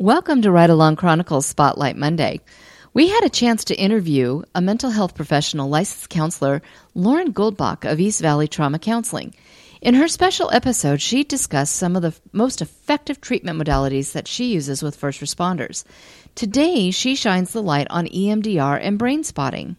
Welcome to Ride Along Chronicles Spotlight Monday. We had a chance to interview a mental health professional licensed counselor, Lauren Goldbach of East Valley Trauma Counseling. In her special episode, she discussed some of the most effective treatment modalities that she uses with first responders. Today, she shines the light on EMDR and brain spotting.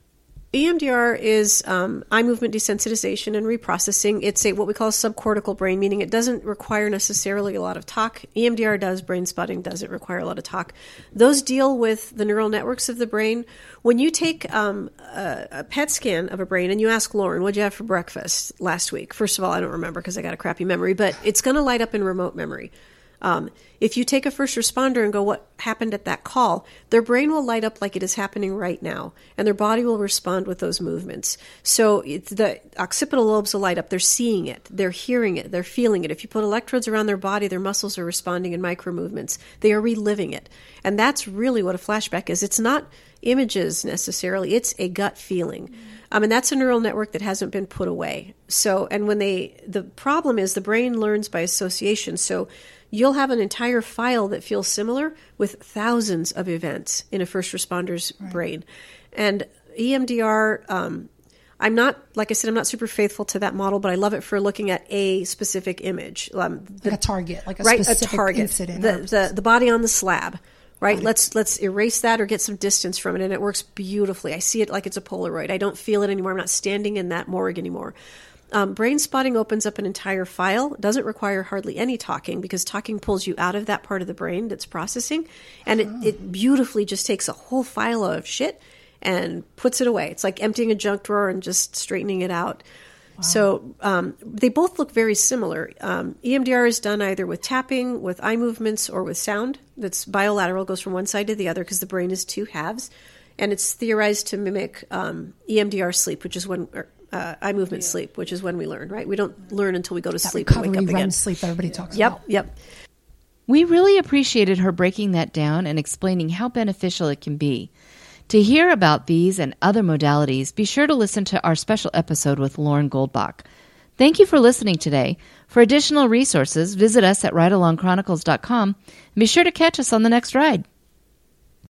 EMDR is um, eye movement desensitization and reprocessing. It's a what we call a subcortical brain, meaning it doesn't require necessarily a lot of talk. EMDR does, brain spotting doesn't require a lot of talk. Those deal with the neural networks of the brain. When you take um, a, a, PET scan of a brain and you ask Lauren, "What'd you have for breakfast last week?" First of all, I don't remember because I got a crappy memory, but it's going to light up in remote memory. Um, if you take a first responder and go, what happened at that call, their brain will light up like it is happening right now, and their body will respond with those movements. So the occipital lobes will light up. They're seeing it, they're hearing it, they're feeling it. If you put electrodes around their body, their muscles are responding in micro movements. They are reliving it. And that's really what a flashback is. It's not images necessarily, it's a gut feeling. Mm-hmm. Um, and that's a neural network that hasn't been put away. So, and when they, the problem is the brain learns by association. So, you'll have an entire file that feels similar with thousands of events in a first responder's right. brain. And EMDR, um, I'm not, like I said, I'm not super faithful to that model, but I love it for looking at a specific image. Um, the, like a target, like a right, specific a target. incident. The, the, the body on the slab right? Let's let's erase that or get some distance from it, and it works beautifully. I see it like it's a Polaroid. I don't feel it anymore. I'm not standing in that morgue anymore. Um, brain spotting opens up an entire file. It doesn't require hardly any talking because talking pulls you out of that part of the brain that's processing, and it, it beautifully just takes a whole file of shit and puts it away. It's like emptying a junk drawer and just straightening it out. Wow. So um, they both look very similar. Um, EMDR is done either with tapping, with eye movements, or with sound. That's bilateral, goes from one side to the other because the brain is two halves, and it's theorized to mimic um, EMDR sleep, which is when uh, eye movement yeah. sleep, which is when we learn, right? We don't learn until we go to that sleep recovery, and wake up again. sleep everybody talks yep, about. Yep, yep. We really appreciated her breaking that down and explaining how beneficial it can be. To hear about these and other modalities, be sure to listen to our special episode with Lauren Goldbach. Thank you for listening today. For additional resources, visit us at ridealongchronicles.com and be sure to catch us on the next ride.